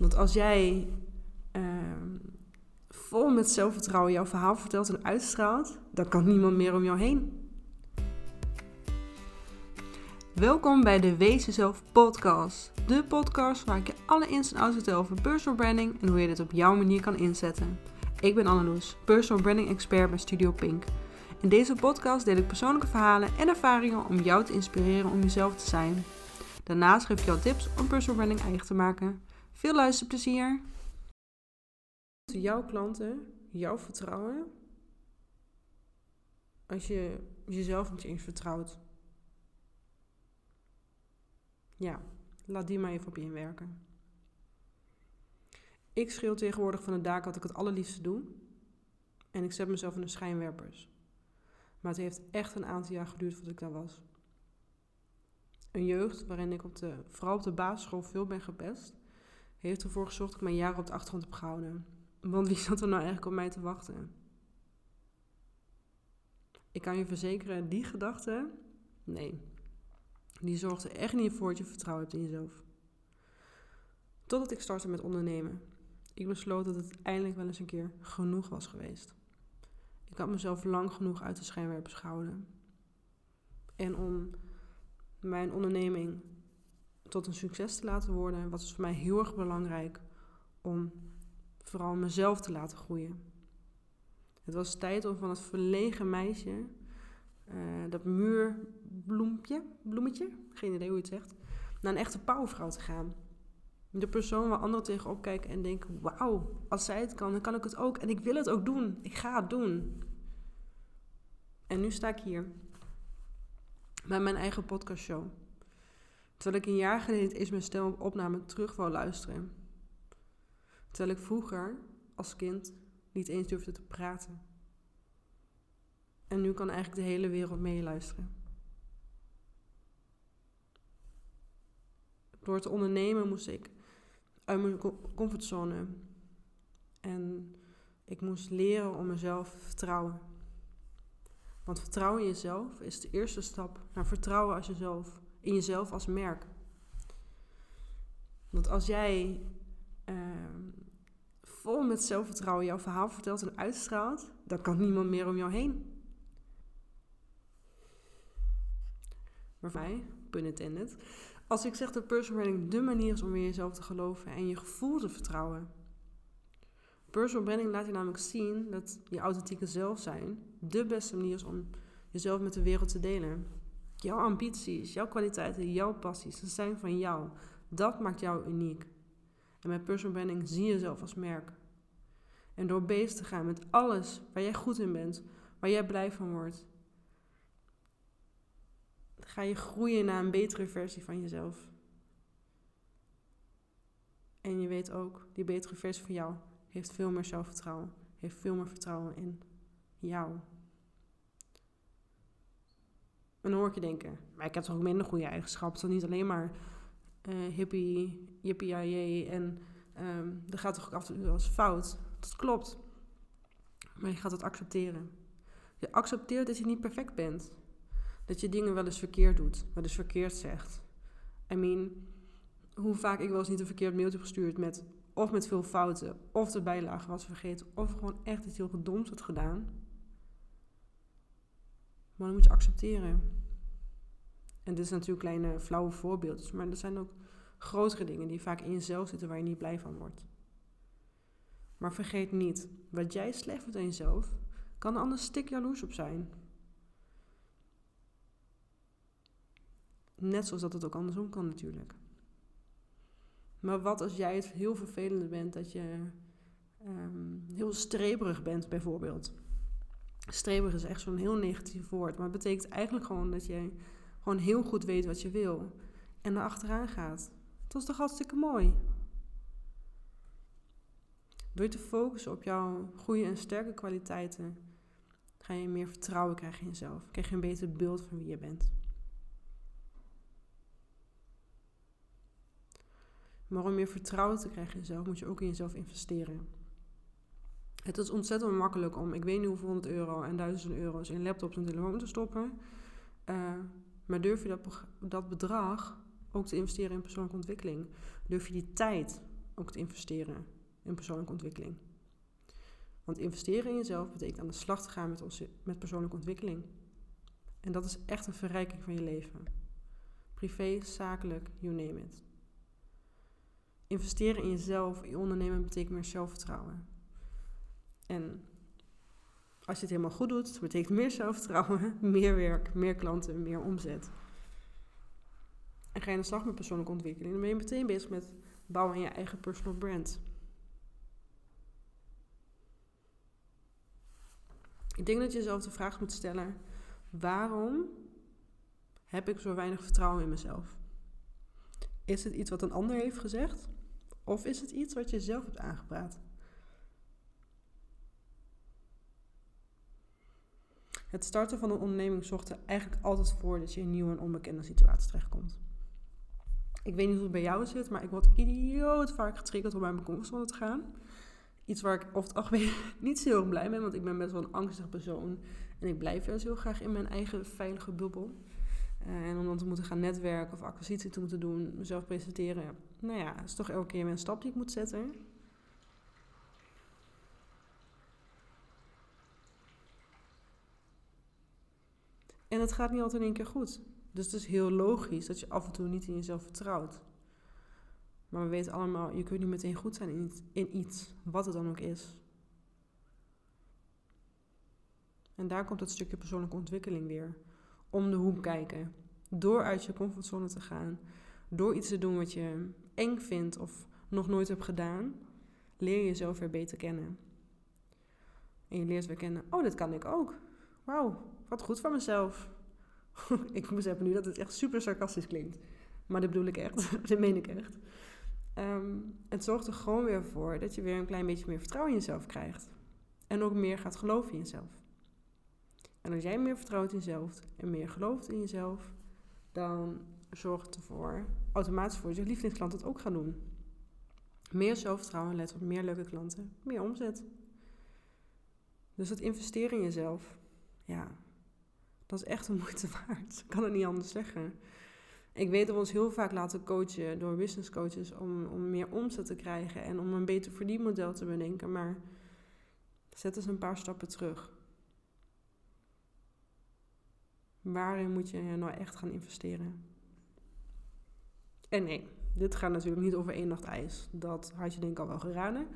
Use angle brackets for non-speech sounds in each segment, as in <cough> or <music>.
Want als jij ehm, vol met zelfvertrouwen jouw verhaal vertelt en uitstraalt, dan kan niemand meer om jou heen. Welkom bij de Wees Jezelf podcast. De podcast waar ik je alle ins en outs vertel over personal branding en hoe je dit op jouw manier kan inzetten. Ik ben Anneloes, personal branding expert bij Studio Pink. In deze podcast deel ik persoonlijke verhalen en ervaringen om jou te inspireren om jezelf te zijn. Daarnaast geef ik jou tips om personal branding eigen te maken. Veel luisterplezier! Jouw klanten, jouw vertrouwen, als je jezelf niet eens vertrouwt. Ja, laat die maar even op je inwerken. Ik schreeuw tegenwoordig van de daken wat ik het allerliefste doe. En ik zet mezelf in de schijnwerpers. Maar het heeft echt een aantal jaar geduurd voordat ik daar was. Een jeugd waarin ik op de, vooral op de basisschool veel ben gepest, heeft ervoor gezorgd dat ik mijn jaren op de achtergrond heb gehouden. Want wie zat er nou eigenlijk op mij te wachten? Ik kan je verzekeren, die gedachte, nee, die zorgt er echt niet voor dat je vertrouwen hebt in jezelf. Totdat ik startte met ondernemen. Ik besloot dat het eindelijk wel eens een keer genoeg was geweest. Ik had mezelf lang genoeg uit de schijnwerpers gehouden. En om mijn onderneming tot een succes te laten worden, was het voor mij heel erg belangrijk om vooral mezelf te laten groeien. Het was tijd om van het verlegen meisje, uh, dat muurbloempje, bloemetje, geen idee hoe je het zegt, naar een echte powervrouw te gaan. De persoon waar anderen tegenop kijken en denken: wauw, als zij het kan, dan kan ik het ook. En ik wil het ook doen. Ik ga het doen. En nu sta ik hier met mijn eigen podcastshow. Terwijl ik een jaar geleden is mijn stem op opname terug wou luisteren. Terwijl ik vroeger als kind niet eens durfde te praten. En nu kan eigenlijk de hele wereld meeluisteren. Door te ondernemen moest ik uit mijn comfortzone. En ik moest leren om mezelf te vertrouwen. Want vertrouwen in jezelf is de eerste stap naar vertrouwen als jezelf, in jezelf als merk. Want als jij ehm, vol met zelfvertrouwen jouw verhaal vertelt en uitstraalt, dan kan niemand meer om jou heen. Maar voor mij, pun intended, als ik zeg dat personal branding de manier is om in jezelf te geloven en je gevoel te vertrouwen. Personal branding laat je namelijk zien dat je authentieke zelf zijn de beste manier is om jezelf met de wereld te delen. Jouw ambities, jouw kwaliteiten, jouw passies, ze zijn van jou. Dat maakt jou uniek. En met personal branding zie je jezelf als merk. En door bezig te gaan met alles waar jij goed in bent, waar jij blij van wordt, ga je groeien naar een betere versie van jezelf. En je weet ook, die betere versie van jou heeft veel meer zelfvertrouwen, heeft veel meer vertrouwen in jou. En dan hoor ik je denken, maar ik heb toch ook minder goede eigenschappen. toch niet alleen maar uh, hippie, jippie, en um, er gaat toch ook af en toe eens fout. Dat klopt. Maar je gaat het accepteren. Je accepteert dat je niet perfect bent. Dat je dingen wel eens verkeerd doet, wel eens verkeerd zegt. I mean, hoe vaak ik wel eens niet een verkeerd mailtje heb gestuurd met of met veel fouten, of de bijlage was vergeten, of gewoon echt iets heel gedoms had gedaan. Maar dan moet je accepteren. En dit is natuurlijk kleine flauwe voorbeeldjes, maar er zijn ook grotere dingen die vaak in jezelf zitten waar je niet blij van wordt. Maar vergeet niet, wat jij slecht aan jezelf, kan een ander stik jaloers op zijn. Net zoals dat het ook andersom kan natuurlijk. Maar wat als jij het heel vervelende bent dat je um, heel streberig bent, bijvoorbeeld? Streberig is echt zo'n heel negatief woord, maar het betekent eigenlijk gewoon dat je gewoon heel goed weet wat je wil en er achteraan gaat. Dat is toch hartstikke mooi? Door je te focussen op jouw goede en sterke kwaliteiten, ga je meer vertrouwen krijgen in jezelf. Krijg je een beter beeld van wie je bent. Maar om meer vertrouwen te krijgen in jezelf, moet je ook in jezelf investeren. Het is ontzettend makkelijk om, ik weet niet hoeveel honderd euro en duizenden euro's in laptops en telefoon te stoppen. Uh, maar durf je dat, dat bedrag ook te investeren in persoonlijke ontwikkeling? Durf je die tijd ook te investeren in persoonlijke ontwikkeling. Want investeren in jezelf betekent aan de slag te gaan met, onze, met persoonlijke ontwikkeling. En dat is echt een verrijking van je leven. Privé, zakelijk, you name it. Investeren in jezelf, in je ondernemen, betekent meer zelfvertrouwen. En als je het helemaal goed doet, betekent meer zelfvertrouwen, <laughs> meer werk, meer klanten, meer omzet. En ga je aan de slag met persoonlijke ontwikkeling, dan ben je meteen bezig met bouwen aan je eigen personal brand. Ik denk dat je jezelf de vraag moet stellen: waarom heb ik zo weinig vertrouwen in mezelf? Is het iets wat een ander heeft gezegd? Of is het iets wat je zelf hebt aangepraat? Het starten van een onderneming zorgt er eigenlijk altijd voor dat je in nieuwe en onbekende situatie terechtkomt. Ik weet niet hoe het bij jou zit, maar ik word idioot vaak getriggerd om bij mijn comfortzone te gaan. Iets waar ik algemeen <laughs> niet zo heel blij mee want ik ben best wel een angstig persoon. En ik blijf juist heel graag in mijn eigen veilige bubbel. Uh, en om dan te moeten gaan netwerken of acquisitie te moeten doen, mezelf presenteren. Nou ja, is toch elke keer een stap die ik moet zetten. En het gaat niet altijd in één keer goed. Dus het is heel logisch dat je af en toe niet in jezelf vertrouwt. Maar we weten allemaal, je kunt niet meteen goed zijn in iets, in iets, wat het dan ook is. En daar komt het stukje persoonlijke ontwikkeling weer. Om de hoek kijken. Door uit je comfortzone te gaan. Door iets te doen wat je eng vindt of nog nooit hebt gedaan. Leer je jezelf weer beter kennen. En je leert weer kennen, oh, dit kan ik ook. Wauw, wat goed van mezelf. <laughs> ik even nu dat het echt super sarcastisch klinkt. Maar dat bedoel ik echt. <laughs> dat meen ik echt. Ehm, het zorgt er gewoon weer voor dat je weer een klein beetje meer vertrouwen in jezelf krijgt. En ook meer gaat geloven in jezelf. En als jij meer vertrouwt in jezelf en meer gelooft in jezelf, dan zorgt het ervoor, automatisch voor dat je lievelingsklant het ook gaat doen. Meer zelfvertrouwen leidt tot meer leuke klanten, meer omzet. Dus het investeren in jezelf, ja, dat is echt een moeite <laughs> waard. Ik kan het niet anders zeggen. Ik weet dat we ons heel vaak laten coachen door business coaches om, om meer omzet te krijgen en om een beter verdienmodel te bedenken. Maar zet eens een paar stappen terug. Waarin moet je nou echt gaan investeren? En nee, dit gaat natuurlijk niet over één nacht ijs. Dat had je denk ik al wel geraden.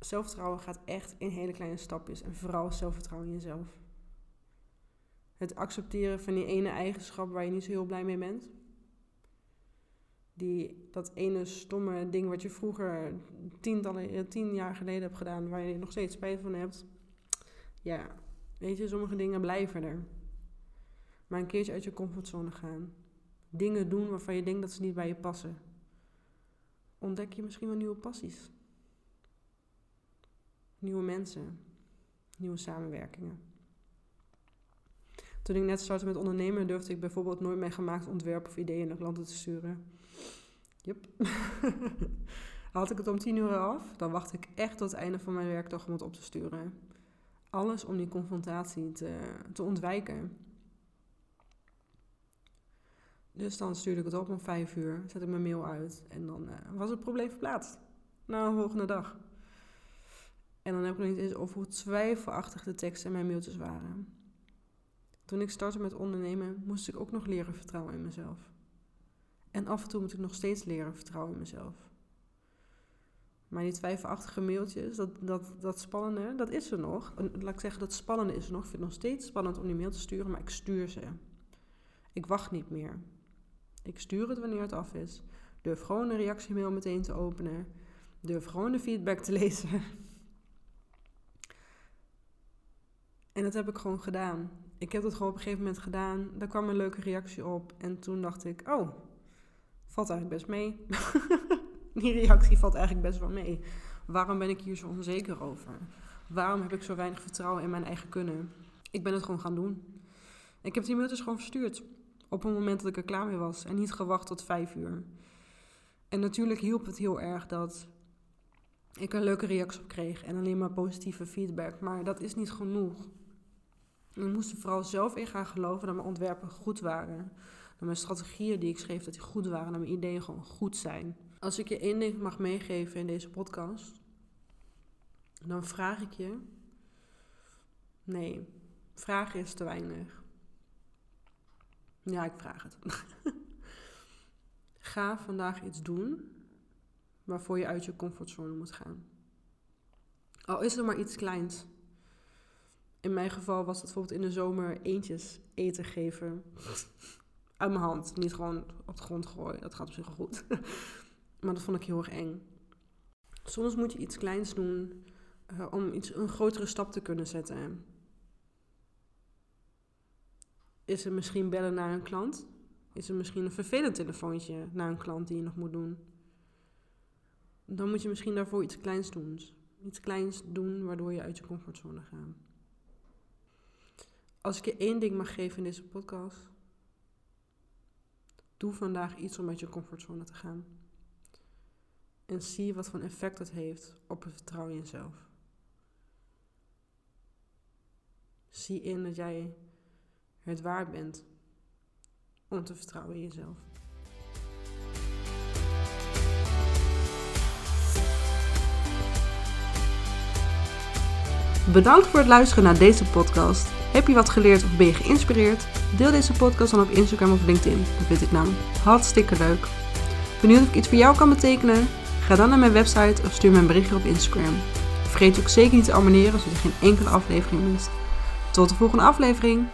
Zelfvertrouwen gaat echt in hele kleine stapjes. En vooral zelfvertrouwen in jezelf. Het accepteren van die ene eigenschap waar je niet zo heel blij mee bent. Die, dat ene stomme ding wat je vroeger tientallen, eh, tien jaar geleden hebt gedaan, waar je nog steeds spijt van hebt. Ja, weet je, sommige dingen blijven er. Maar een keertje uit je comfortzone gaan. Dingen doen waarvan je denkt dat ze niet bij je passen. Ontdek je misschien wel nieuwe passies. Nieuwe mensen. Nieuwe samenwerkingen. Toen ik net startte met ondernemen, durfde ik bijvoorbeeld nooit mijn gemaakt ontwerp of ideeën naar klanten te sturen. Yep. <laughs> Had ik het om tien uur af, dan wacht ik echt tot het einde van mijn werkdag om het op te sturen. Alles om die confrontatie te, te ontwijken. Dus dan stuurde ik het op om vijf uur, zet ik mijn mail uit en dan uh, was het probleem verplaatst. Na een volgende dag. En dan heb ik nog niet eens over hoe twijfelachtig de teksten in mijn mailtjes waren. Toen ik startte met ondernemen, moest ik ook nog leren vertrouwen in mezelf. En af en toe moet ik nog steeds leren vertrouwen in mezelf. Maar die twijfelachtige mailtjes, dat, dat, dat spannende, dat is er nog. Laat ik zeggen, dat spannende is er nog. Ik vind het nog steeds spannend om die mail te sturen, maar ik stuur ze. Ik wacht niet meer. Ik stuur het wanneer het af is. Durf gewoon een reactiemail meteen te openen. Durf gewoon de feedback te <laughs> lezen. En dat heb ik gewoon gedaan ik heb dat gewoon op een gegeven moment gedaan. Daar kwam een leuke reactie op. En toen dacht ik, oh, valt eigenlijk best mee. <laughs> Die reactie valt eigenlijk best wel mee. Waarom ben ik hier zo onzeker over? Waarom heb ik zo weinig vertrouwen in mijn eigen kunnen? Ik ben het gewoon gaan doen. Ik heb die mailtjes gewoon verstuurd. Op een moment dat ik er klaar mee was. En niet gewacht tot vijf uur. En natuurlijk hielp het heel erg dat ik een leuke reactie op kreeg. En alleen maar positieve feedback. Maar dat is niet genoeg. Ik moest er vooral zelf in gaan geloven dat mijn ontwerpen goed waren. Dat mijn strategieën die ik schreef, dat die goed waren. Dat mijn ideeën gewoon goed zijn. Als ik je één ding mag meegeven in deze podcast, dan vraag ik je. Nee, vragen is te weinig. Ja, ik vraag het. <laughs> Ga vandaag iets doen waarvoor je uit je comfortzone moet gaan. Al is er maar iets kleins. In mijn geval was het bijvoorbeeld in de zomer eentjes eten geven. Uit mijn hand. Niet gewoon op de grond gooien. Dat gaat op zich wel goed. <laughs> maar dat vond ik heel erg eng. Soms moet je iets kleins doen uh, om iets, een grotere stap te kunnen zetten. Is er misschien bellen naar een klant? Is er misschien een vervelend telefoontje naar een klant die je nog moet doen? Dan moet je misschien daarvoor iets kleins doen. Iets kleins doen waardoor je uit je comfortzone gaat. Als ik je één ding mag geven in deze podcast, doe vandaag iets om uit je comfortzone te gaan. En zie wat voor effect het heeft op het vertrouwen in jezelf. Zie in dat jij het waard bent om te vertrouwen in jezelf. Bedankt voor het luisteren naar deze podcast. Heb je wat geleerd of ben je geïnspireerd? Deel deze podcast dan op Instagram of LinkedIn. Dat vind ik namelijk hartstikke leuk. Benieuwd of ik iets voor jou kan betekenen? Ga dan naar mijn website of stuur me een berichtje op Instagram. Vergeet ook zeker niet te abonneren zodat je geen enkele aflevering mist. Tot de volgende aflevering.